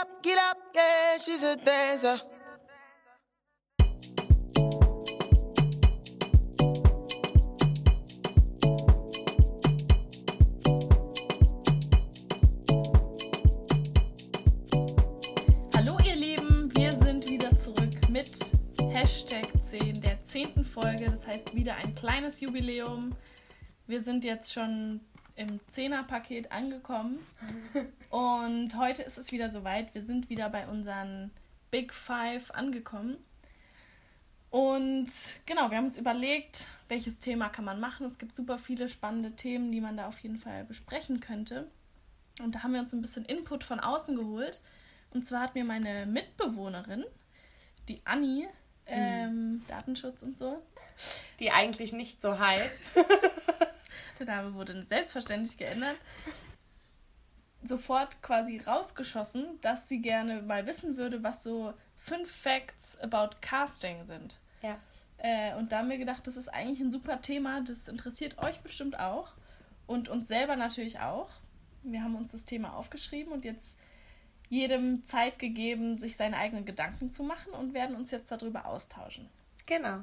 up, get up, yeah, she's a dancer. Hallo ihr Lieben, wir sind wieder zurück mit Hashtag 10, der zehnten Folge. Das heißt wieder ein kleines Jubiläum. Wir sind jetzt schon im Zehner-Paket angekommen. Und heute ist es wieder soweit. Wir sind wieder bei unseren Big Five angekommen. Und genau, wir haben uns überlegt, welches Thema kann man machen. Es gibt super viele spannende Themen, die man da auf jeden Fall besprechen könnte. Und da haben wir uns ein bisschen Input von außen geholt. Und zwar hat mir meine Mitbewohnerin, die Anni, ähm, Datenschutz und so, Die eigentlich nicht so heißt. der Name wurde selbstverständlich geändert, sofort quasi rausgeschossen, dass sie gerne mal wissen würde, was so fünf Facts about Casting sind. Ja. Äh, und da haben wir gedacht, das ist eigentlich ein super Thema, das interessiert euch bestimmt auch und uns selber natürlich auch. Wir haben uns das Thema aufgeschrieben und jetzt jedem Zeit gegeben, sich seine eigenen Gedanken zu machen und werden uns jetzt darüber austauschen. Genau.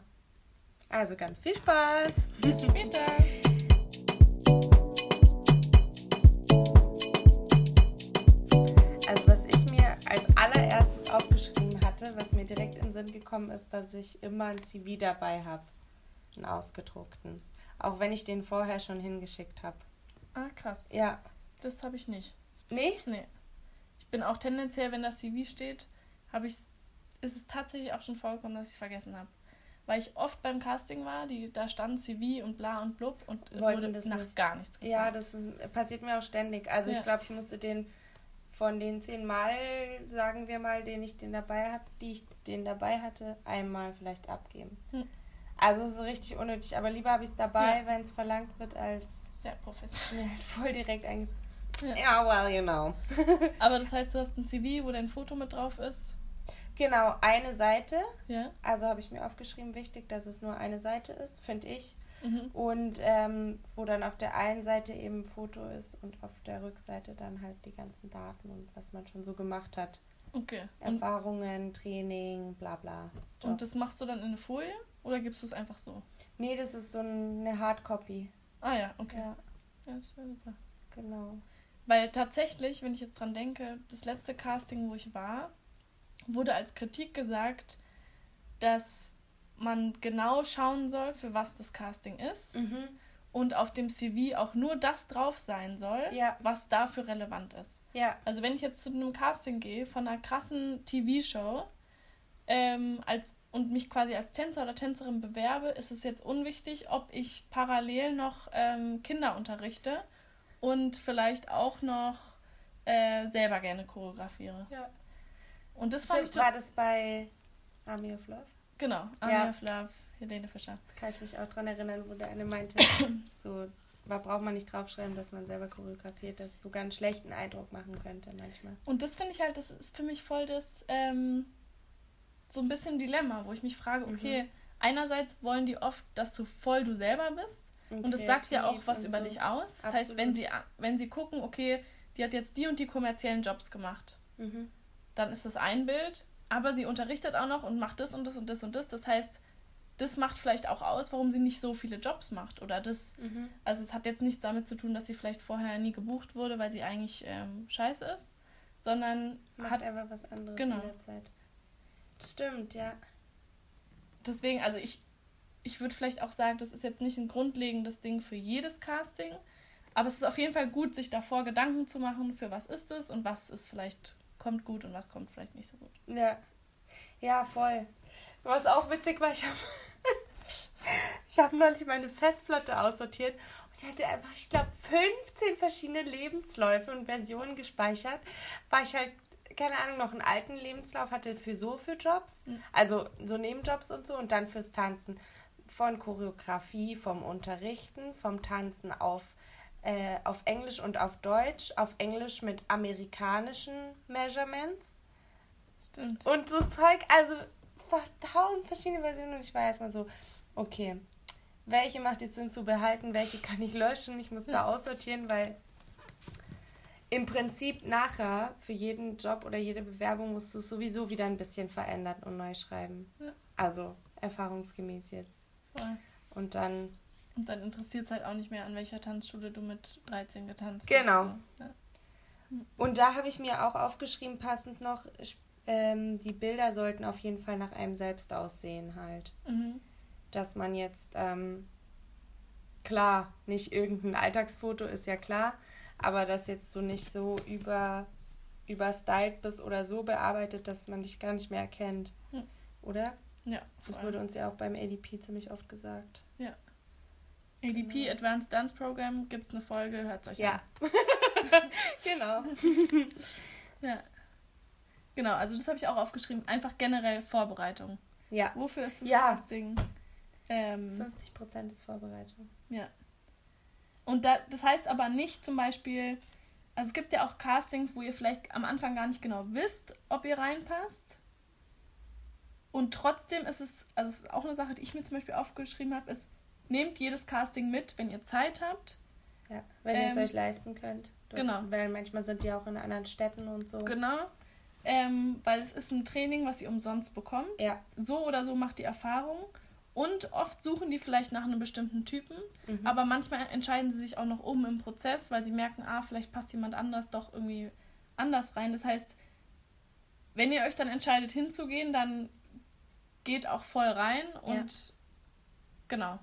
Also ganz viel Spaß. Bis später! Mir direkt in den Sinn gekommen ist, dass ich immer ein CV dabei habe. Einen ausgedruckten. Auch wenn ich den vorher schon hingeschickt habe. Ah, krass. Ja. Das habe ich nicht. Nee? Nee. Ich bin auch tendenziell, wenn das CV steht, habe ich ist es tatsächlich auch schon vorgekommen, dass ich es vergessen habe. Weil ich oft beim Casting war, die, da stand CV und bla und blub und Wollten wurde das nach nicht. gar nichts Ja, gefragt. das ist, passiert mir auch ständig. Also Ja. ich glaube, ich musste den von den zehn Mal, sagen wir mal, den ich den dabei hatte, die ich den dabei hatte, einmal vielleicht abgeben. Hm. Also es ist richtig unnötig, aber lieber habe ich es dabei, Ja. wenn es verlangt wird, als Sehr professionell. halt voll direkt einge... Ja. Ja, well, you know. Aber das heißt, du hast ein CV, wo dein Foto mit drauf ist. Genau, eine Seite. Ja. Also habe ich mir aufgeschrieben, wichtig, dass es nur eine Seite ist, finde ich. Mhm. Und ähm, wo dann auf der einen Seite eben ein Foto ist und auf der Rückseite dann halt die ganzen Daten und was man schon so gemacht hat. Okay. Und, Erfahrungen, Training, bla bla. und Jobs. das machst du dann in eine Folie oder gibst du es einfach so? Nee, das ist so eine Hardcopy. Ah ja, okay. Ja, Ja, das wäre super. genau. Weil tatsächlich, wenn ich jetzt dran denke, das letzte Casting, wo ich war, wurde als Kritik gesagt, dass man genau schauen soll, für was das Casting ist Mhm. und auf dem CV auch nur das drauf sein soll, Ja. was dafür relevant ist. Ja, Also wenn ich jetzt zu einem Casting gehe von einer krassen TV-Show ähm, als, und mich quasi als Tänzer oder Tänzerin bewerbe, ist es jetzt unwichtig, ob ich parallel noch ähm, Kinder unterrichte und vielleicht auch noch äh, selber gerne choreografiere. Ja. Und das fand ich Stimmt, war das bei Army of Love? Genau, Ja. Army of Love, Helene Fischer. Kann ich mich auch dran erinnern, wo der eine meinte, so, da braucht man nicht draufschreiben, dass man selber choreografiert, das sogar einen schlechten Eindruck machen könnte manchmal. Und das finde ich halt, das ist für mich voll das ähm, so ein bisschen Dilemma, wo ich mich frage, okay, Mhm. einerseits wollen die oft, dass du voll du selber bist und das sagt ja auch was und über so. dich aus. Das heißt, wenn Absolut. sie, wenn sie gucken, okay, die hat jetzt die und die kommerziellen Jobs gemacht, Mhm. dann ist das ein Bild, aber sie unterrichtet auch noch und macht das und das und das und das. Das heißt, das macht vielleicht auch aus, warum sie nicht so viele Jobs macht. Oder das, Mhm. also es hat jetzt nichts damit zu tun, dass sie vielleicht vorher nie gebucht wurde, weil sie eigentlich ähm, scheiße ist, sondern Macht hat einfach was anderes Genau. in der Zeit. Stimmt, ja. deswegen, also ich, ich würde vielleicht auch sagen, das ist jetzt nicht ein grundlegendes Ding für jedes Casting, aber es ist auf jeden Fall gut, sich davor Gedanken zu machen, für was ist es und was ist vielleicht kommt gut und was kommt vielleicht nicht so gut. Ja. Ja, voll. Was auch witzig war, ich habe ich hab neulich meine Festplatte aussortiert und ich hatte einfach, ich glaube, 15 verschiedene Lebensläufe und Versionen gespeichert, weil ich halt, keine Ahnung, noch einen alten Lebenslauf hatte für so für Jobs, Mhm. also so Nebenjobs und so und dann fürs Tanzen. Von Choreografie, vom Unterrichten, vom Tanzen auf, äh, auf Englisch und auf Deutsch, auf Englisch mit amerikanischen Measurements. Stimmt. Und so Zeug, also tausend verschiedene Versionen und ich war erstmal so, okay, welche macht jetzt Sinn zu behalten, welche kann ich löschen, ich muss da aussortieren, weil im Prinzip nachher für jeden Job oder jede Bewerbung musst du es sowieso wieder ein bisschen verändern und neu schreiben. Ja. Also erfahrungsgemäß jetzt. Voll. Und dann, Und dann interessiert es halt auch nicht mehr, an welcher Tanzschule du mit 13 getanzt hast. Genau. So, Ja. und da habe ich mir auch aufgeschrieben, passend noch, ähm, die Bilder sollten auf jeden Fall nach einem selbst aussehen halt. Mhm. Dass man jetzt, ähm, klar, nicht irgendein Alltagsfoto ist ja klar, aber das jetzt so nicht so über überstylt bist oder so bearbeitet, dass man dich gar nicht mehr erkennt. Hm. Oder? Ja, Das wurde uns ja auch beim ADP ziemlich oft gesagt. ADP Advanced Dance Program gibt es eine Folge, hört euch Ja. genau. an. Ja. Genau, also das habe ich auch aufgeschrieben. Einfach generell Vorbereitung. Ja. Wofür ist das Ja. Casting? Ähm, 50 Prozent ist Vorbereitung. ja. Und da, das heißt aber nicht zum Beispiel, also es gibt ja auch Castings, wo ihr vielleicht am Anfang gar nicht genau wisst, ob ihr reinpasst. Und trotzdem ist es, also es ist auch eine Sache, die ich mir zum Beispiel aufgeschrieben habe, ist, nehmt jedes Casting mit, wenn ihr Zeit habt. Ja. Wenn ihr es Ähm, euch leisten könnt. Dort- genau. Weil manchmal sind die auch in anderen Städten und so. Genau. Ähm, weil es ist ein Training, was ihr umsonst bekommt. Ja. So oder so macht die Erfahrung. Und oft suchen die vielleicht nach einem bestimmten Typen. Mhm. Aber manchmal entscheiden sie sich auch noch um im Prozess, weil sie merken, ah, vielleicht passt jemand anders doch irgendwie anders rein. Das heißt, wenn ihr euch dann entscheidet hinzugehen, dann geht auch voll rein und genau,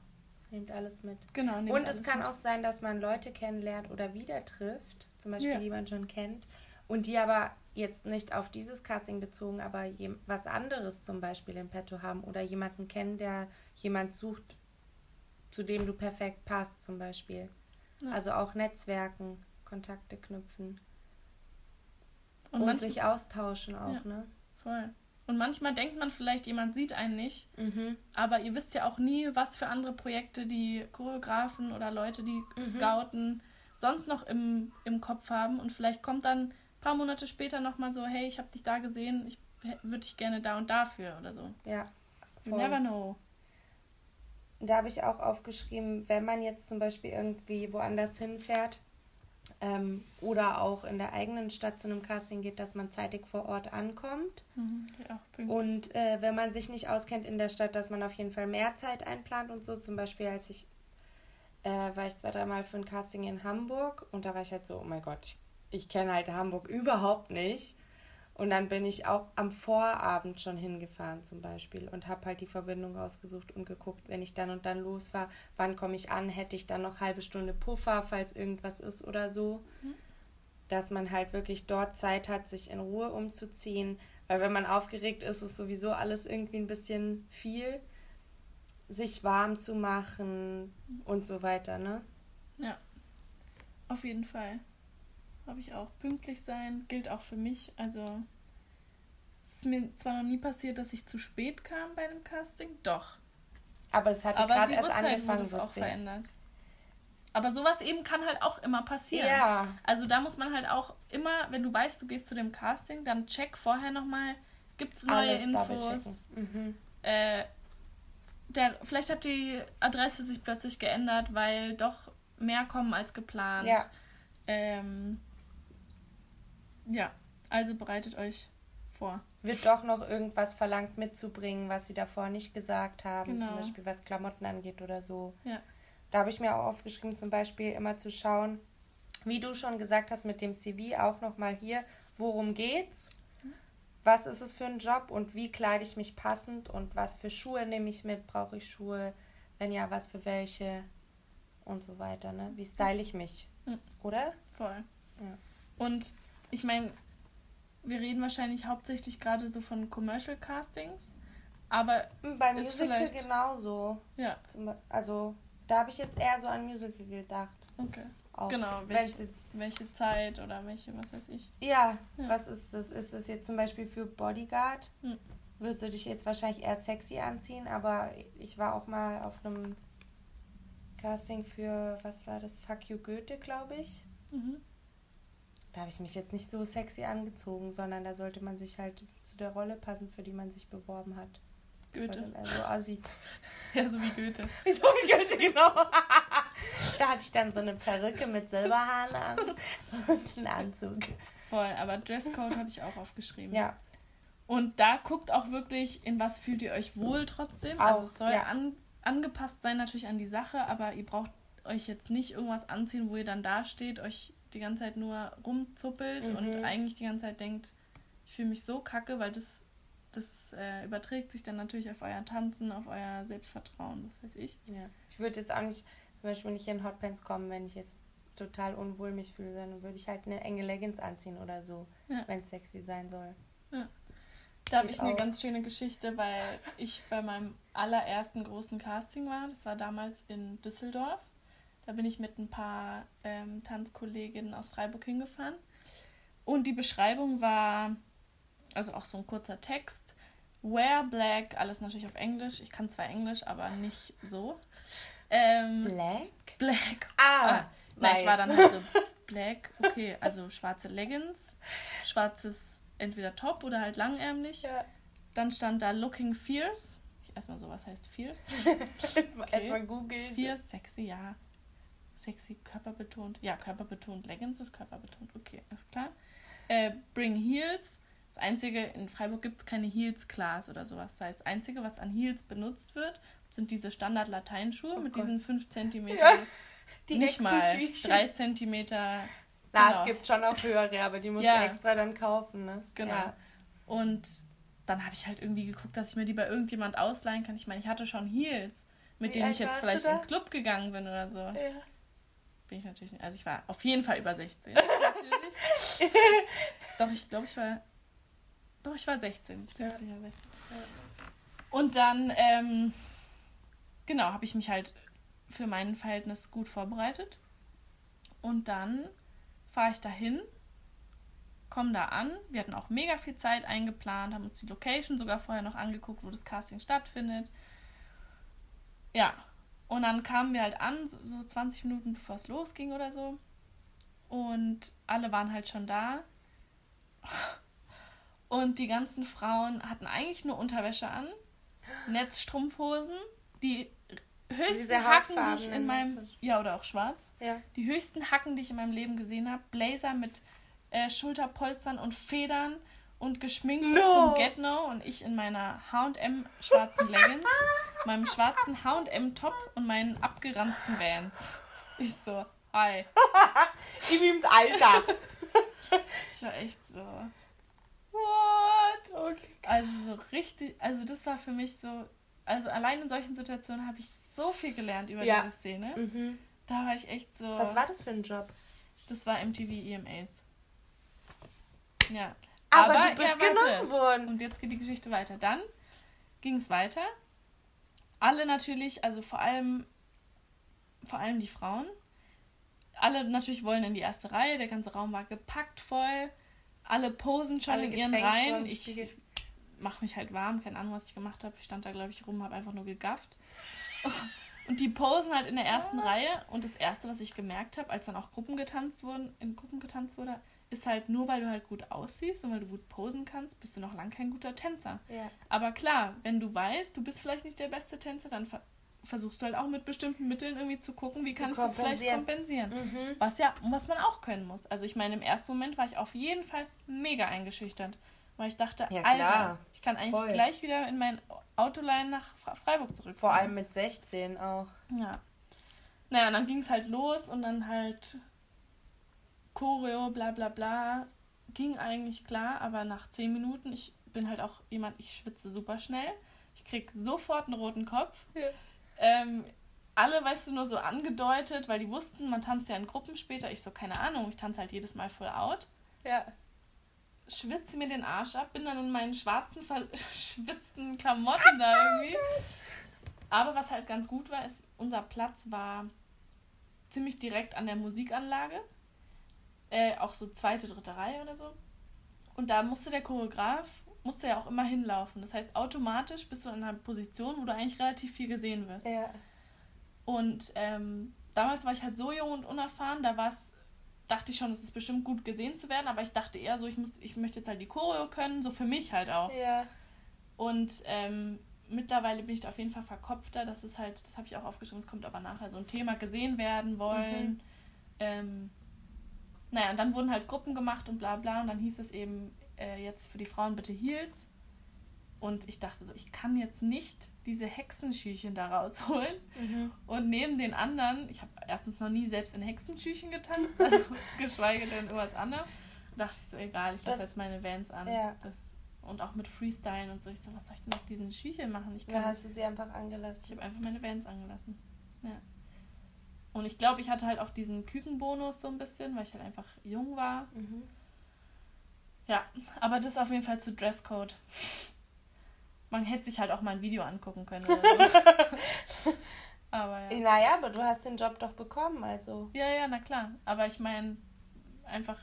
Nehmt alles mit. genau. Und es kann mit. auch sein, dass man Leute kennenlernt oder wieder trifft, zum Beispiel Ja. die man schon kennt, und die aber jetzt nicht auf dieses Casting bezogen, aber was anderes zum Beispiel im Petto haben oder jemanden kennen, der jemand sucht, zu dem du perfekt passt, zum Beispiel. Ja. Also auch Netzwerken, Kontakte knüpfen und, und, sich austauschen auch, Ja. ne? voll. Und manchmal denkt man vielleicht, jemand sieht einen nicht. Mhm. Aber ihr wisst ja auch nie, was für andere Projekte die Choreografen oder Leute, die Mhm. scouten, sonst noch im, im Kopf haben. Und vielleicht kommt dann ein paar Monate später nochmal so, hey, ich habe dich da gesehen, ich würde dich gerne da und dafür oder so. Ja. You voll. never know. Da habe ich auch aufgeschrieben, wenn man jetzt zum Beispiel irgendwie woanders hinfährt ähm, oder auch in der eigenen Stadt zu einem Casting geht, dass man zeitig vor Ort ankommt. Mhm. Ja. Und äh, wenn man sich nicht auskennt in der Stadt, dass man auf jeden Fall mehr Zeit einplant und so. Zum Beispiel, als ich äh, war ich zwei, dreimal für ein Casting in Hamburg und da war ich halt so, oh mein Gott, ich, ich kenne halt Hamburg überhaupt nicht. Und dann bin ich auch am Vorabend schon hingefahren zum Beispiel und habe halt die Verbindung rausgesucht und geguckt, wenn ich dann und dann losfahre, wann komme ich an, hätte ich dann noch halbe Stunde Puffer, falls irgendwas ist oder so. Dass man halt wirklich dort Zeit hat, sich in Ruhe umzuziehen. Weil wenn man aufgeregt ist, ist sowieso alles irgendwie ein bisschen viel. Sich warm zu machen und so weiter, ne? Ja, auf jeden Fall. Habe ich auch. Pünktlich sein gilt auch für mich. Also, es ist mir zwar noch nie passiert, dass ich zu spät kam bei einem Casting. Doch. Aber es Aber gerade erst Uhrzeit angefangen, so auch verändert. Aber sowas eben kann halt auch immer passieren. Ja, Also da muss man halt auch immer, wenn du weißt, du gehst zu dem Casting, dann check vorher nochmal, gibt es neue alles Infos. Mhm. Äh, der, vielleicht hat die Adresse sich plötzlich geändert, weil doch mehr kommen als geplant. Ja. Ähm, ja, also bereitet euch vor. Wird doch noch irgendwas verlangt mitzubringen, was sie davor nicht gesagt haben, zum Genau. Beispiel was Klamotten angeht oder so. Ja. Da habe ich mir auch aufgeschrieben, zum Beispiel immer zu schauen, wie du schon gesagt hast mit dem CV, auch nochmal hier, worum geht's? Was ist es für ein Job und wie kleide ich mich passend und was für Schuhe nehme ich mit? Brauche ich Schuhe? Wenn ja, was für welche? Und so weiter, ne? Wie style ich mich? Mhm. Oder? Voll. Ja. Und ich meine, wir reden wahrscheinlich hauptsächlich gerade so von Commercial Castings, aber Beim Ist Musical vielleicht- genauso. ja, Zum Also, da habe ich jetzt eher so an Musical gedacht. okay. Auch Genau, welche, es jetzt welche Zeit oder welche, was weiß ich. Ja, Ja. was ist das? Ist das jetzt zum Beispiel für Bodyguard? Hm. Würdest du dich jetzt wahrscheinlich eher sexy anziehen, aber ich war auch mal auf einem Casting für, was war das? Fuck You Goethe, glaube ich. Mhm. Da habe ich mich jetzt nicht so sexy angezogen, sondern da sollte man sich halt zu der Rolle passen, für die man sich beworben hat. Goethe. Also Assi. Ja, so wie Goethe. So wie Goethe, genau. Da hatte ich dann so eine Perücke mit Silberhaaren an und einen Anzug. Voll, aber Dresscode habe ich auch aufgeschrieben. Ja. Und da guckt auch wirklich, in was fühlt ihr euch wohl trotzdem. Auch, also es soll ja. an, angepasst sein natürlich an die Sache, aber ihr braucht euch jetzt nicht irgendwas anziehen, wo ihr dann dasteht, euch die ganze Zeit nur rumzuppelt Mhm. und eigentlich die ganze Zeit denkt, ich fühle mich so kacke, weil das, das äh, überträgt sich dann natürlich auf euer Tanzen, auf euer Selbstvertrauen, was weiß ich. ja. Ich würde jetzt auch nicht, zum Beispiel nicht in Hotpants kommen, wenn ich jetzt total unwohl mich fühle, sondern würde ich halt eine enge Leggings anziehen oder so, Ja. wenn es sexy sein soll. Da habe ich eine auch. ganz schöne Geschichte, weil ich bei meinem allerersten großen Casting war. Das war damals in Düsseldorf. Da bin ich mit ein paar ähm, Tanzkolleginnen aus Freiburg hingefahren. Und die Beschreibung war, also auch so ein kurzer Text. Wear black, alles natürlich auf Englisch. Ich kann zwar Englisch, aber nicht so. Ähm, Black? black. Ah, Ah, na, ich war dann halt so black, okay, also schwarze Leggings, schwarzes entweder Top oder halt langärmlich. Ja. Dann stand da Looking Fierce. Ich erstmal so, was heißt Fierce? Erstmal googeln. Fierce, sexy, ja. Sexy, körperbetont. Ja, körperbetont. Leggings ist körperbetont. Okay, ist klar. Äh, bring Heels. Das Einzige, in Freiburg gibt es keine Heels-Class oder sowas. Das heißt, das Einzige, was an Heels benutzt wird, sind diese Standard-Lateinschuhe Oh mit Gott. diesen 5 cm. Ja, Die nicht mal. Hexenschüchchen. 3 cm. Na, genau. es gibt schon auch höhere, aber die musst Ja. du extra dann kaufen, ne? Genau. Ja. Und dann habe ich halt irgendwie geguckt, dass ich mir die bei irgendjemand ausleihen kann. Ich meine, ich hatte schon Heels, mit Wie denen ich jetzt vielleicht in den Club gegangen bin oder so. Ja. Bin ich natürlich nicht. Also ich war auf jeden Fall über 16. natürlich. Doch, ich glaube, ich war. Doch, ich war 16. Ziemlich Ja. sicher 16. Und dann, ähm, genau, habe ich mich halt für mein Verhältnis gut vorbereitet. Und dann fahre ich dahin, komme da an. Wir hatten auch mega viel Zeit eingeplant, haben uns die Location sogar vorher noch angeguckt, wo das Casting stattfindet. Ja, und dann kamen wir halt an, so, so 20 Minuten bevor es losging oder so. Und alle waren halt schon da. Und die ganzen Frauen hatten eigentlich nur Unterwäsche an, Netzstrumpfhosen, die höchsten Diese Hacken, die ich in meinem. Ja, oder auch schwarz. Ja. Die höchsten Hacken, die ich in meinem Leben gesehen habe. Blazer mit äh, Schulterpolstern und Federn und geschminkt No. zum Get No. Und ich in meiner HM schwarzen Leggings, meinem schwarzen HM Top und meinen abgeranzten Vans. Ich so, hi. Wie im Alter. Ich war echt so. What? Okay. Also so richtig, also das war für mich so, also allein in solchen Situationen habe ich so viel gelernt über Ja. diese Szene. Mhm. Da war ich echt so. Was war das für ein Job? Das war MTV EMAs. Ja. Aber, Aber, du bist ja, genommen worden. Und jetzt geht die Geschichte weiter. Dann ging es weiter. Alle natürlich, also vor allem, vor allem die Frauen. Alle natürlich wollen in die erste Reihe. Der ganze Raum war gepackt voll. Alle posen schon Alle in ihren Reihen. Ich mache mich halt warm. Keine Ahnung, was ich gemacht habe. Ich stand da, glaube ich, rum, habe einfach nur gegafft. Und die posen halt in der ersten Reihe. Und das Erste, was ich gemerkt habe, als dann auch Gruppen getanzt wurden, in Gruppen getanzt wurde, ist halt nur, weil du halt gut aussiehst und weil du gut posen kannst, bist du noch lang kein guter Tänzer. Ja. Aber klar, wenn du weißt, du bist vielleicht nicht der beste Tänzer, dann ver versuchst du halt auch mit bestimmten Mitteln irgendwie zu gucken, wie Zu kann ich das vielleicht kompensieren. Mhm. Was ja, was man auch können muss. Also ich meine, im ersten Moment war ich auf jeden Fall mega eingeschüchtert. Weil ich dachte, Ja, Alter, ich kann eigentlich Voll. gleich wieder in mein Autolein nach Freiburg zurückfahren. Vor allem mit 16 auch. Ja. Naja, und dann ging es halt los und dann halt Choreo, bla bla bla. Ging eigentlich klar, aber nach 10 Minuten, ich bin halt auch jemand, ich schwitze super schnell. Ich krieg sofort einen roten Kopf. Ja. Ähm, alle, weißt du, nur so angedeutet, weil die wussten, man tanzt ja in Gruppen später. Ich so, keine Ahnung, ich tanze halt jedes Mal full out. Ja. Schwitze mir den Arsch ab, bin dann in meinen schwarzen, verschwitzten Klamotten da irgendwie. Aber was halt ganz gut war, ist, unser Platz war ziemlich direkt an der Musikanlage. Äh, auch so zweite, dritte Reihe oder so. Und da musste der Choreograf, musste ja auch immer hinlaufen. Das heißt, automatisch bist du in einer Position, wo du eigentlich relativ viel gesehen wirst. Ja. Und ähm, damals war ich halt so jung und unerfahren, da war es, dachte ich schon, es ist bestimmt gut gesehen zu werden, aber ich dachte eher so, ich muss, ich möchte jetzt halt die Choreo können, so für mich halt auch. Ja. Und ähm, mittlerweile bin ich da auf jeden Fall verkopfter. Das ist halt, das habe ich auch aufgeschrieben, es kommt aber nachher so ein Thema gesehen werden wollen. Mhm. Ähm, naja, und dann wurden halt Gruppen gemacht und bla bla. Und dann hieß es eben äh, jetzt für die Frauen bitte Heels. Und ich dachte so, ich kann jetzt nicht diese Hexenschüchen da rausholen. Mhm. Und neben den anderen, ich habe erstens noch nie selbst in Hexenschüchen getanzt, also geschweige denn irgendwas anderes. Da dachte ich so, egal, ich lasse jetzt meine Vans an. Ja. Das, und auch mit Freestyle und so. Ich so, was soll ich denn auf diesen Schüchen machen? Ich kann hast du sie einfach ich angelassen. habe einfach meine Vans angelassen. Ja. Und ich glaube, ich hatte halt auch diesen Kükenbonus so ein bisschen, weil ich halt einfach jung war. Mhm. Ja, aber das auf jeden Fall zu Dresscode. Man hätte sich halt auch mal ein Video angucken können so. aber ja. Naja, aber du hast den Job doch bekommen, also. Ja, ja, na klar. Aber ich meine, einfach,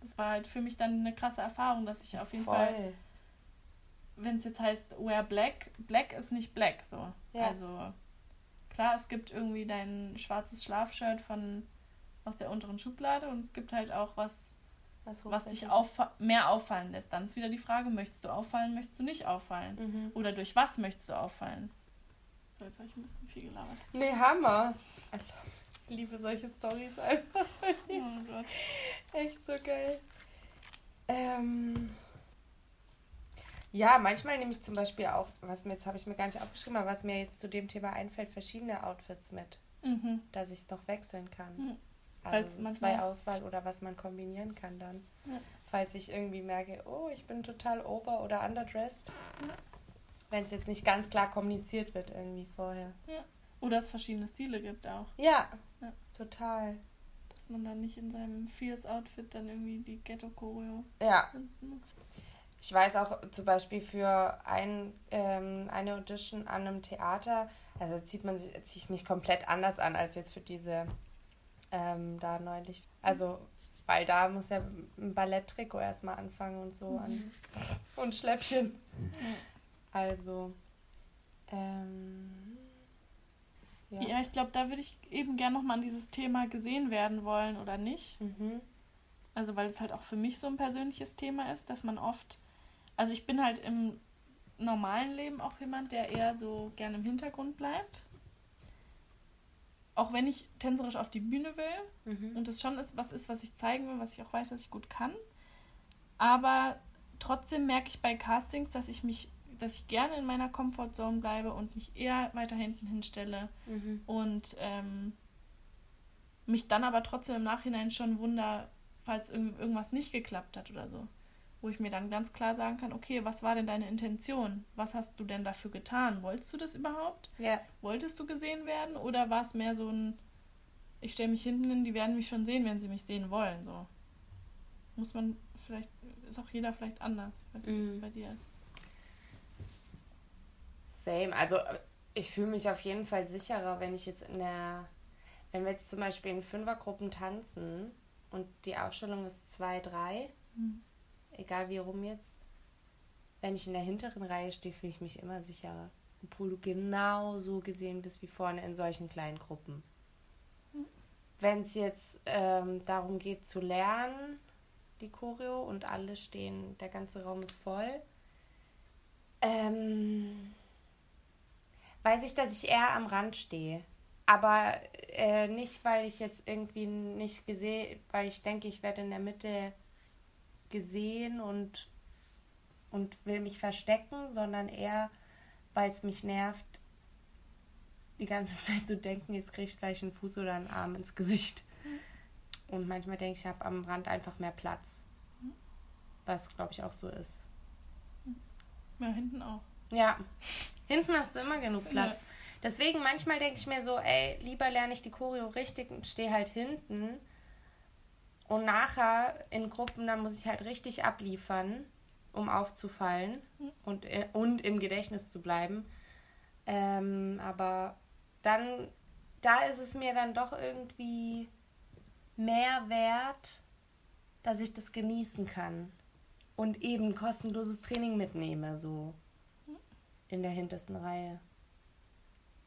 das war halt für mich dann eine krasse Erfahrung, dass ich auf jeden Fall, Voll. wenn es jetzt heißt, wear black, black ist nicht black so. Ja. Also, klar, es gibt irgendwie dein schwarzes Schlafshirt von aus der unteren Schublade und es gibt halt auch was, Was, was dich auffa mehr auffallen lässt. Dann ist wieder die Frage, möchtest du auffallen, möchtest du nicht auffallen? Mhm. Oder durch was möchtest du auffallen? So, jetzt habe ich ein bisschen viel gelabert. Nee, Hammer. Ich liebe solche Stories einfach. Oh Gott. Echt so geil. Ähm. Ja, manchmal nehme ich zum Beispiel auch, was mir jetzt habe ich mir gar nicht aufgeschrieben, aber was mir jetzt zu dem Thema einfällt, verschiedene Outfits mit, Mhm. dass ich es doch wechseln kann. Mhm. Falls Also zwei Auswahl oder was man kombinieren kann dann. Ja. Falls ich irgendwie merke, oh, ich bin total over oder underdressed. Ja. Wenn es jetzt nicht ganz klar kommuniziert wird irgendwie vorher. Oder es verschiedene Stile gibt auch. Ja, Ja. total. Dass man dann nicht in seinem Fierce-Outfit dann irgendwie die Ghetto-Choreo Ja, tanzen muss. Ich weiß auch zum Beispiel für ein, ähm, eine Audition an einem Theater, also zieht man sich, ziehe ich mich komplett anders an als jetzt für diese ähm, da neulich. Also, weil da muss ja ein Balletttrikot erstmal anfangen und so an, und Schläppchen. Also, ähm, ja. Ja, ich glaube, da würde ich eben gern nochmal an dieses Thema gesehen werden wollen oder nicht. Mhm. Also, weil es halt auch für mich so ein persönliches Thema ist, dass man oft. Also, ich bin halt im normalen Leben auch jemand, der eher so gerne im Hintergrund bleibt. Auch wenn ich tänzerisch auf die Bühne will Mhm. und es schon ist, was ist, was ich zeigen will, was ich auch weiß, dass ich gut kann. Aber trotzdem merke ich bei Castings, dass ich mich, dass ich gerne in meiner Comfortzone bleibe und mich eher weiter hinten hinstelle Mhm. und ähm, mich dann aber trotzdem im Nachhinein schon wunder, falls irgend, irgendwas nicht geklappt hat oder so. Wo ich mir dann ganz klar sagen kann, okay, was war denn deine Intention? Was hast du denn dafür getan? Wolltest du das überhaupt? Ja, Wolltest du gesehen werden? Oder war es mehr so ein, ich stelle mich hinten hin, die werden mich schon sehen, wenn sie mich sehen wollen, so. Muss man vielleicht, ist auch jeder vielleicht anders. Ich weiß nicht, wie Mhm. das bei dir ist. Same. Also ich fühle mich auf jeden Fall sicherer, wenn ich jetzt in der, wenn wir jetzt zum Beispiel in Fünfergruppen tanzen und die Aufstellung ist 2, 3, Mhm. Egal wie rum jetzt, wenn ich in der hinteren Reihe stehe, fühle ich mich immer sicherer. Obwohl du genau so gesehen bist wie vorne in solchen kleinen Gruppen. Mhm. Wenn es jetzt ähm, darum geht zu lernen, die Choreo und alle stehen, der ganze Raum ist voll, ähm, weiß ich, dass ich eher am Rand stehe. Aber äh, nicht, weil ich jetzt irgendwie nicht gesehen, weil ich denke, ich werde in der Mitte gesehen und, und will mich verstecken, sondern eher, weil es mich nervt, die ganze Zeit zu denken, jetzt kriege ich gleich einen Fuß oder einen Arm ins Gesicht. Und manchmal denke ich, ich habe am Rand einfach mehr Platz. Was, glaube ich, auch so ist. Ja, hinten auch. Ja, hinten hast du immer genug Platz. Deswegen manchmal denke ich mir so, ey, lieber lerne ich die Choreo richtig und stehe halt hinten. Und nachher in Gruppen, dann muss ich halt richtig abliefern, um aufzufallen und, äh, und im Gedächtnis zu bleiben. Ähm, aber dann, da ist es mir dann doch irgendwie mehr wert, dass ich das genießen kann. Und eben kostenloses Training mitnehme, so in der hintersten Reihe.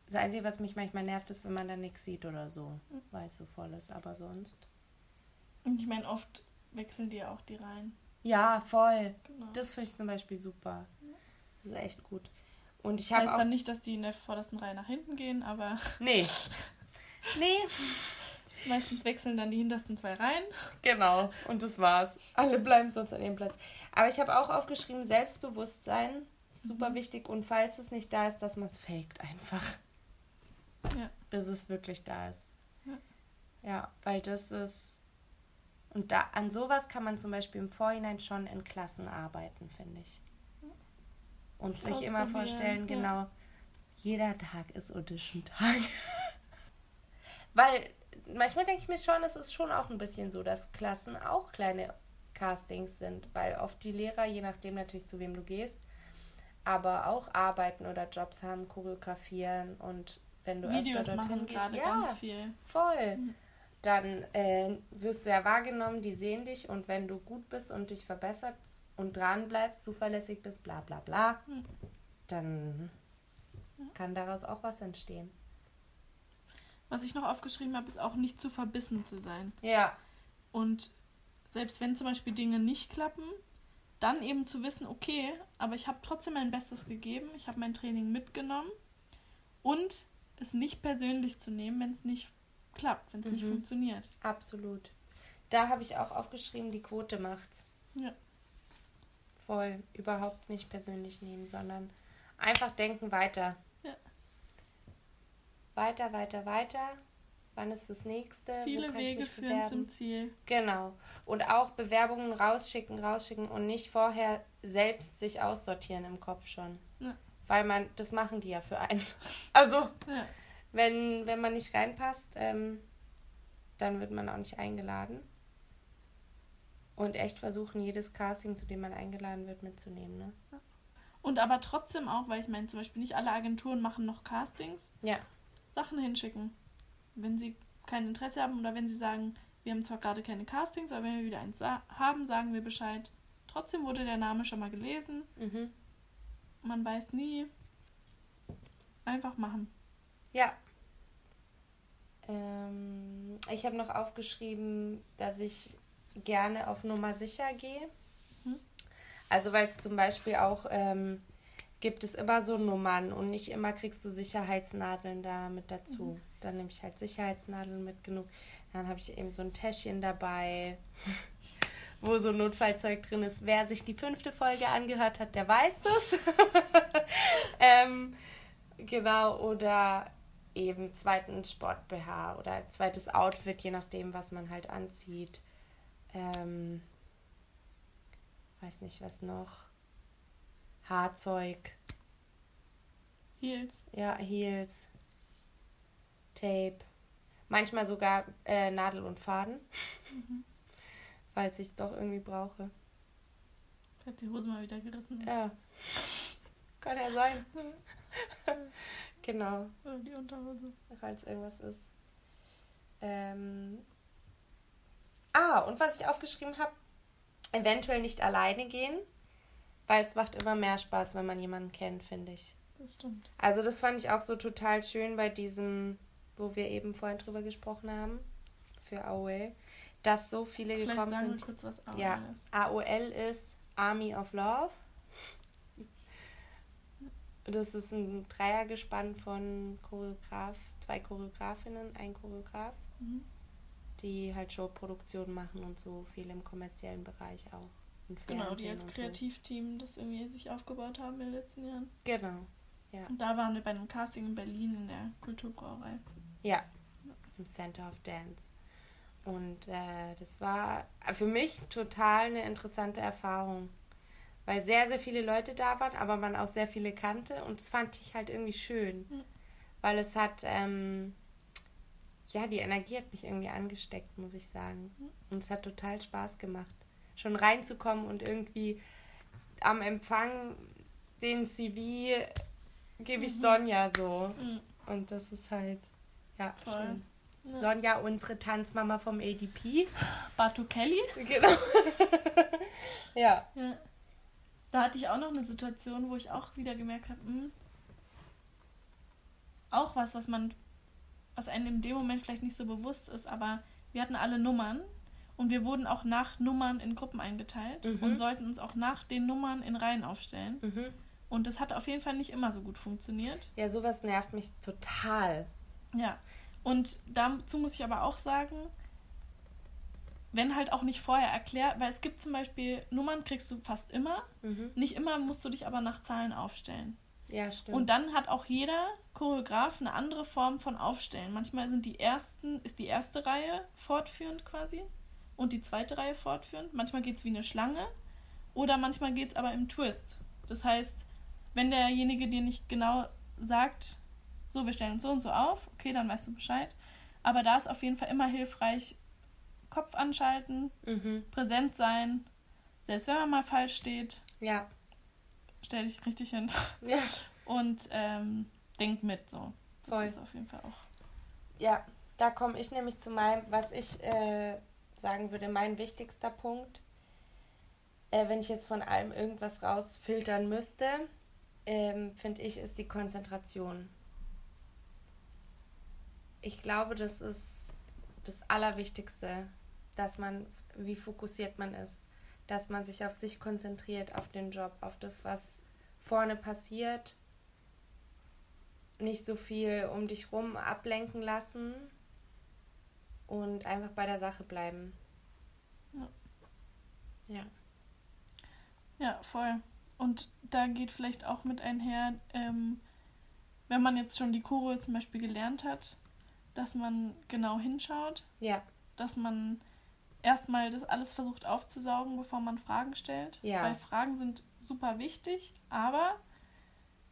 Das Einzige, was mich manchmal nervt, ist, wenn man da nichts sieht oder so, weil es so voll ist. Aber sonst. Und ich meine, oft wechseln die ja auch die Reihen. Ja, voll. Genau. Das finde ich zum Beispiel super. Das ist echt gut. Und ich Heißt habe auch. dann nicht, dass die in der vordersten Reihe nach hinten gehen, aber Nee. Nee. meistens wechseln dann die hintersten zwei Reihen. Genau. Und das war's. Alle bleiben sonst an ihrem Platz. Aber ich habe auch aufgeschrieben, Selbstbewusstsein ist super wichtig. Und falls es nicht da ist, dass man es faked einfach. Ja. Bis es wirklich da ist. Ja. Ja, weil das ist. Und da an sowas kann man zum Beispiel im Vorhinein schon in Klassen arbeiten, finde ich. Und sich immer vorstellen, ja. genau, jeder Tag ist Audition-Tag. Weil manchmal denke ich mir schon, es ist schon auch ein bisschen so, dass Klassen auch kleine Castings sind, weil oft die Lehrer, je nachdem natürlich zu wem du gehst, aber auch arbeiten oder Jobs haben, choreografieren und wenn du Videos öfter dorthin machen gehst, gerade ja, ganz viel. voll. Dann äh, wirst du ja wahrgenommen, die sehen dich und wenn du gut bist und dich verbessert und dran bleibst, zuverlässig bist, bla bla bla, Hm. dann kann daraus auch was entstehen. Was ich noch aufgeschrieben habe, ist auch nicht zu verbissen zu sein. Ja, Und selbst wenn zum Beispiel Dinge nicht klappen, dann eben zu wissen, okay, aber ich habe trotzdem mein Bestes gegeben, ich habe mein Training mitgenommen und es nicht persönlich zu nehmen, wenn es nicht klappt, wenn es nicht Mhm. funktioniert. absolut. Da habe ich auch aufgeschrieben, die Quote macht's. Ja. Voll, überhaupt nicht persönlich nehmen, sondern einfach denken weiter. Ja. Weiter, weiter, weiter. Wann ist das nächste? Viele Wege mich führen bewerben? zum Ziel. Genau. Und auch Bewerbungen rausschicken, rausschicken und nicht vorher selbst sich aussortieren im Kopf schon. Ja. Weil man, das machen die ja für einen. Also, Ja. Wenn, wenn man nicht reinpasst, ähm, dann wird man auch nicht eingeladen. Und echt versuchen, jedes Casting, zu dem man eingeladen wird, mitzunehmen. Ne? Und aber trotzdem auch, weil ich meine, zum Beispiel nicht alle Agenturen machen noch Castings, Ja. Sachen hinschicken. Wenn sie kein Interesse haben oder wenn sie sagen, wir haben zwar gerade keine Castings, aber wenn wir wieder eins haben, sagen wir Bescheid. Trotzdem wurde der Name schon mal gelesen. Mhm. Man weiß nie. Einfach machen. Ja. Ähm, ich habe noch aufgeschrieben, dass ich gerne auf Nummer sicher gehe. Mhm. Also weil es zum Beispiel auch ähm, gibt es immer so Nummern und nicht immer kriegst du Sicherheitsnadeln da mit dazu. Dann nehme ich halt Sicherheitsnadeln mit genug. Dann habe ich eben so ein Täschchen dabei, wo so ein Notfallzeug drin ist. Wer sich die fünfte Folge angehört hat, der weiß das. ähm, genau, oder eben zweiten Sport-BH oder zweites Outfit, je nachdem, was man halt anzieht. Ähm, weiß nicht, was noch. Haarzeug, Heels. ja, Heels, Tape, manchmal sogar äh, Nadel und Faden, falls ich es doch irgendwie brauche. Hat die Hose mal wieder gerissen. Ja, kann ja sein. genau. Oder die Unterhose. falls irgendwas ist. Ähm. Ah, und was ich aufgeschrieben habe, eventuell nicht alleine gehen, weil es macht immer mehr Spaß, wenn man jemanden kennt, finde ich. Das stimmt. Also das fand ich auch so total schön bei diesem, wo wir eben vorhin drüber gesprochen haben, für AOL, dass so viele Vielleicht gekommen sagen sind. wir kurz, was AOL Ja, ist. AOL ist Army of Love. Das ist ein Dreiergespann von Choreograf, zwei Choreografinnen, ein Choreograf, Mhm. die halt Showproduktionen machen und so viel im kommerziellen Bereich auch. Genau, die als Kreativteam das irgendwie sich aufgebaut haben in den letzten Jahren. So. Genau. Und da waren wir bei einem Casting in Berlin in der Kulturbrauerei. Ja, im Center of Dance. Und äh, das war für mich total eine interessante Erfahrung, weil sehr, sehr viele Leute da waren, aber man auch sehr viele kannte und das fand ich halt irgendwie schön, Mhm. weil es hat, ähm, ja, die Energie hat mich irgendwie angesteckt, muss ich sagen. Mhm. Und es hat total Spaß gemacht, schon reinzukommen und irgendwie am Empfang den CV gebe ich Mhm. Sonja so. Mhm. Und das ist halt, ja, Voll. schön. Ja. Sonja, unsere Tanzmama vom ADP. Batu Kelly. Genau. ja. Ja. Da hatte ich auch noch eine Situation, wo ich auch wieder gemerkt habe, mh, auch was, was man, was einem in dem Moment vielleicht nicht so bewusst ist, aber wir hatten alle Nummern und wir wurden auch nach Nummern in Gruppen eingeteilt Mhm. und sollten uns auch nach den Nummern in Reihen aufstellen. Mhm. Und das hat auf jeden Fall nicht immer so gut funktioniert. Ja, sowas nervt mich total. Ja. Und dazu muss ich aber auch sagen, wenn halt auch nicht vorher erklärt, weil es gibt zum Beispiel Nummern kriegst du fast immer, Mhm. nicht immer musst du dich aber nach Zahlen aufstellen. Ja, stimmt. Und dann hat auch jeder Choreograf eine andere Form von Aufstellen. Manchmal sind die ersten, ist die erste Reihe fortführend quasi und die zweite Reihe fortführend. Manchmal geht es wie eine Schlange oder manchmal geht es aber im Twist. Das heißt, wenn derjenige dir nicht genau sagt, so, wir stellen uns so und so auf, okay, dann weißt du Bescheid. Aber da ist auf jeden Fall immer hilfreich, Kopf anschalten, mhm. präsent sein. Selbst wenn man mal falsch steht, Ja. stell dich richtig hin Ja. und ähm, denk mit so. Das Voll. ist auf jeden Fall auch. Ja, da komme ich nämlich zu meinem, was ich äh, sagen würde, mein wichtigster Punkt. Äh, wenn ich jetzt von allem irgendwas rausfiltern müsste, ähm, finde ich, ist die Konzentration. Ich glaube, das ist das Allerwichtigste, dass man, wie fokussiert man ist, dass man sich auf sich konzentriert, auf den Job, auf das, was vorne passiert nicht so viel um dich rum ablenken lassen und einfach bei der Sache bleiben. Ja. Ja. Ja, voll. Und da geht vielleicht auch mit einher, ähm, wenn man jetzt schon die Choreo zum Beispiel gelernt hat, dass man genau hinschaut, Ja. dass man erstmal das alles versucht aufzusaugen, bevor man Fragen stellt. Ja. Weil Fragen sind super wichtig, aber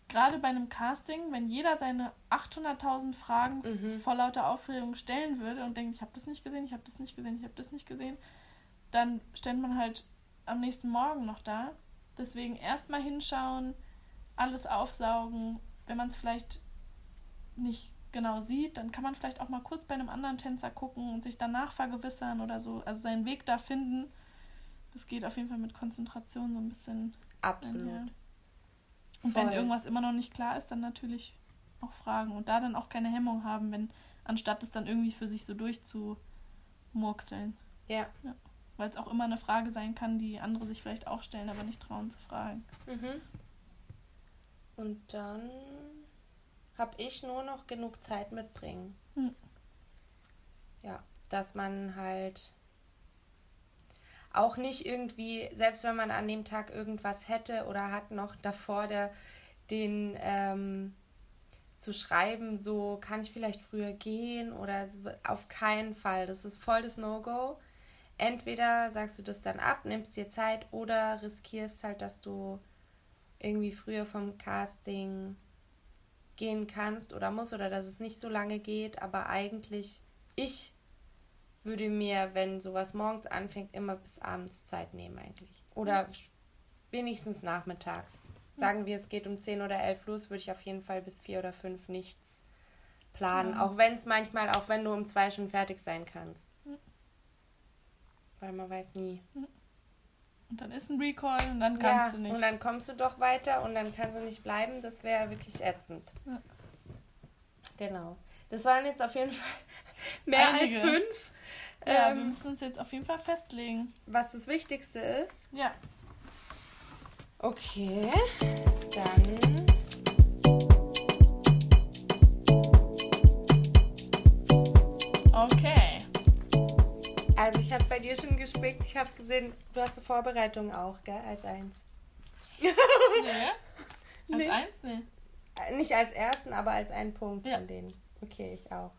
gerade bei einem Casting, wenn jeder seine 800.000 Fragen Mhm. vor lauter Aufregung stellen würde und denkt, ich habe das nicht gesehen, ich habe das nicht gesehen, ich habe das nicht gesehen, dann stellt man halt am nächsten Morgen noch da. Deswegen erstmal hinschauen, alles aufsaugen. Wenn man es vielleicht nicht genau sieht, dann kann man vielleicht auch mal kurz bei einem anderen Tänzer gucken und sich danach vergewissern oder so. Also seinen Weg da finden. Das geht auf jeden Fall mit Konzentration so ein bisschen Absolut. einher. Und wenn Voll. irgendwas immer noch nicht klar ist, dann natürlich auch fragen und da dann auch keine Hemmung haben, wenn anstatt es dann irgendwie für sich so durchzumurkseln. Ja. Weil es auch immer eine Frage sein kann, die andere sich vielleicht auch stellen, aber nicht trauen zu fragen. Mhm. Und dann habe ich nur noch genug Zeit mitbringen. Hm. Ja, dass man halt auch nicht irgendwie, selbst wenn man an dem Tag irgendwas hätte oder hat noch davor der, den ähm, zu schreiben, so kann ich vielleicht früher gehen oder auf keinen Fall. Das ist voll das No-Go. Entweder sagst du das dann ab, nimmst dir Zeit oder riskierst halt, dass du irgendwie früher vom Casting gehen kannst oder musst oder dass es nicht so lange geht, aber eigentlich ich würde mir, wenn sowas morgens anfängt, immer bis abends Zeit nehmen eigentlich. Oder wenigstens nachmittags. Sagen wir, es geht um 10 oder 11 los, würde ich auf jeden Fall bis 4 oder 5 nichts planen. Ja. Auch wenn es manchmal, auch wenn du um 2 schon fertig sein kannst. Mhm. Weil man weiß nie. Und dann ist ein Recall und dann Ja, kannst du nicht. und dann kommst du doch weiter und dann kannst du nicht bleiben. Das wäre wirklich ätzend. Ja. Genau. Das waren jetzt auf jeden Fall mehr Einige. als fünf. ja, wir ähm, müssen uns jetzt auf jeden Fall festlegen. was das Wichtigste ist. Ja, Okay, dann. Also ich habe bei dir schon gespickt. Ich habe gesehen, du hast eine Vorbereitung auch, gell? Als eins. Nee. Als Nee. eins? Nee. Äh, Nicht als ersten, aber als einen Punkt Ja. von denen. Okay, ich auch.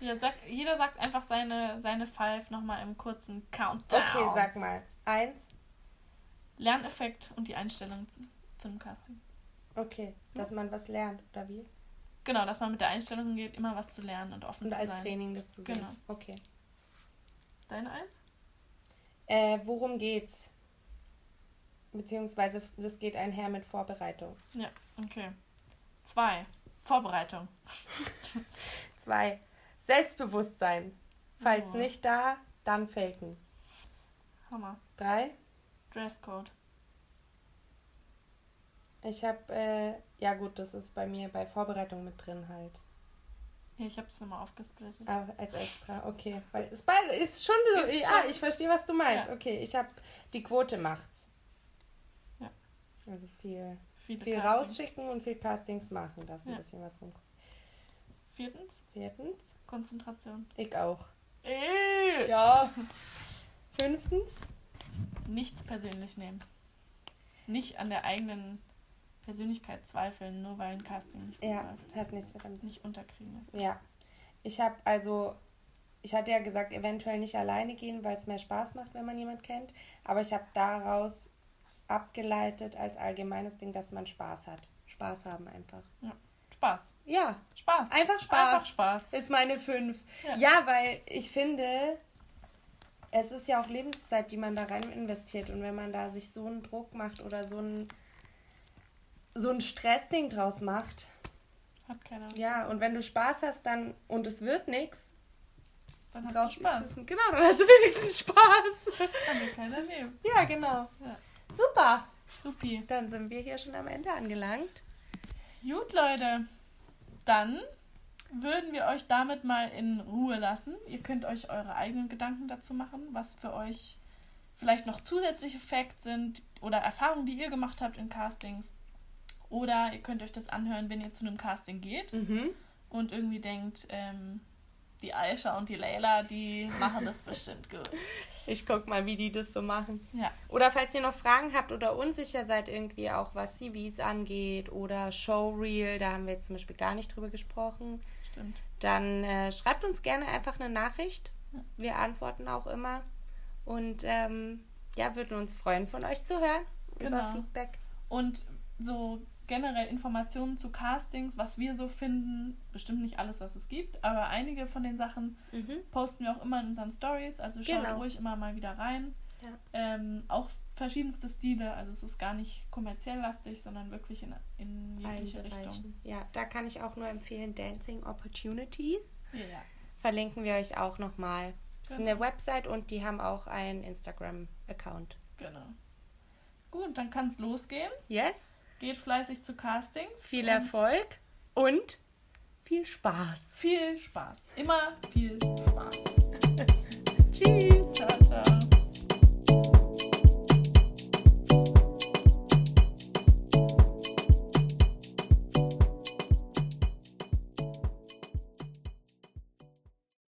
Ja, sag, jeder sagt einfach seine, seine Five nochmal im kurzen Countdown. Okay, sag mal. Eins. Lerneffekt und die Einstellung zu, zu einem Casting. Okay, dass man was lernt, oder wie? Genau, dass man mit der Einstellung hingeht, immer was zu lernen und offen Und zu als sein. Training das zu sehen. Genau. Okay. Deine Eins? Äh, worum geht's? Beziehungsweise das geht einher mit Vorbereitung. Ja, okay. Zwei. Vorbereitung. Zwei. Selbstbewusstsein. Falls Oh. nicht da, dann faken. Hammer. Drei. Dresscode. Ich habe, äh, ja gut, das ist bei mir bei Vorbereitung mit drin halt. Ja, ich habe es nochmal aufgesplittet. Ah, als extra, okay. Weil es ist schon so, Ist ja, schon- ich verstehe, was du meinst. Ja. Okay, ich habe die Quote macht's. Ja. Also viel, Viele viel Castings. rausschicken und viel Castings machen, dass ein Ja. bisschen was rumkommt. Viertens, Viertens, Konzentration. ich auch. Äh. Ja. Fünftens, Nichts persönlich nehmen. Nicht an der eigenen Persönlichkeit zweifeln, nur weil ein Casting nicht ja, läuft. hat nichts mit dem Nicht unterkriegen ist. Ja. Ich habe also, ich hatte ja gesagt, eventuell nicht alleine gehen, weil es mehr Spaß macht, wenn man jemand kennt. Aber ich habe daraus abgeleitet als allgemeines Ding, dass man Spaß hat. Spaß haben einfach. Spaß. Ja, Spaß. Einfach Spaß. Einfach Spaß. ist meine fünf. Ja. Ja, weil ich finde, es ist ja auch Lebenszeit, die man da rein investiert. Und wenn man da sich so einen Druck macht oder so ein, so ein Stressding draus macht, Hat keiner. ja, und wenn du Spaß hast dann und es wird nichts, Dann hast du Spaß. Genau, dann hast du wenigstens Spaß. Kann dir keiner nehmen. ja, genau. Ja. Super. Supi. Dann sind wir hier schon am Ende angelangt. Gut, Leute. Dann würden wir euch damit mal in Ruhe lassen. Ihr könnt euch eure eigenen Gedanken dazu machen, was für euch vielleicht noch zusätzliche Facts sind oder Erfahrungen, die ihr gemacht habt in Castings. Oder ihr könnt euch das anhören, wenn ihr zu einem Casting geht Mhm. und irgendwie denkt, ähm, die Aisha und die Leila, die machen das bestimmt gut. Ich guck mal, wie die das so machen. Ja, Oder falls ihr noch Fragen habt oder unsicher seid irgendwie auch, was CVs angeht oder Showreel, da haben wir jetzt zum Beispiel gar nicht drüber gesprochen, stimmt. dann äh, schreibt uns gerne einfach eine Nachricht. Wir antworten auch immer. Und ähm, ja, würden uns freuen, von euch zu hören über Genau. Feedback. Und so generell Informationen zu Castings, was wir so finden, bestimmt nicht alles, was es gibt, aber einige von den Sachen Mhm. posten wir auch immer in unseren Stories, also schaut Genau. ruhig immer mal wieder rein. Ja. Ähm, auch verschiedenste Stile, also es ist gar nicht kommerziell lastig, sondern wirklich in, in jegliche Richtung. Ja, da kann ich auch nur empfehlen, Dancing Opportunities. Ja. Verlinken wir euch auch nochmal. Das ist Genau. eine Website und die haben auch einen Instagram-Account. Genau. Gut, dann kann es losgehen. Yes. Geht fleißig zu Castings. Viel Erfolg und viel Spaß. Viel Spaß. Immer viel Spaß. Tschüss. Ciao, ciao.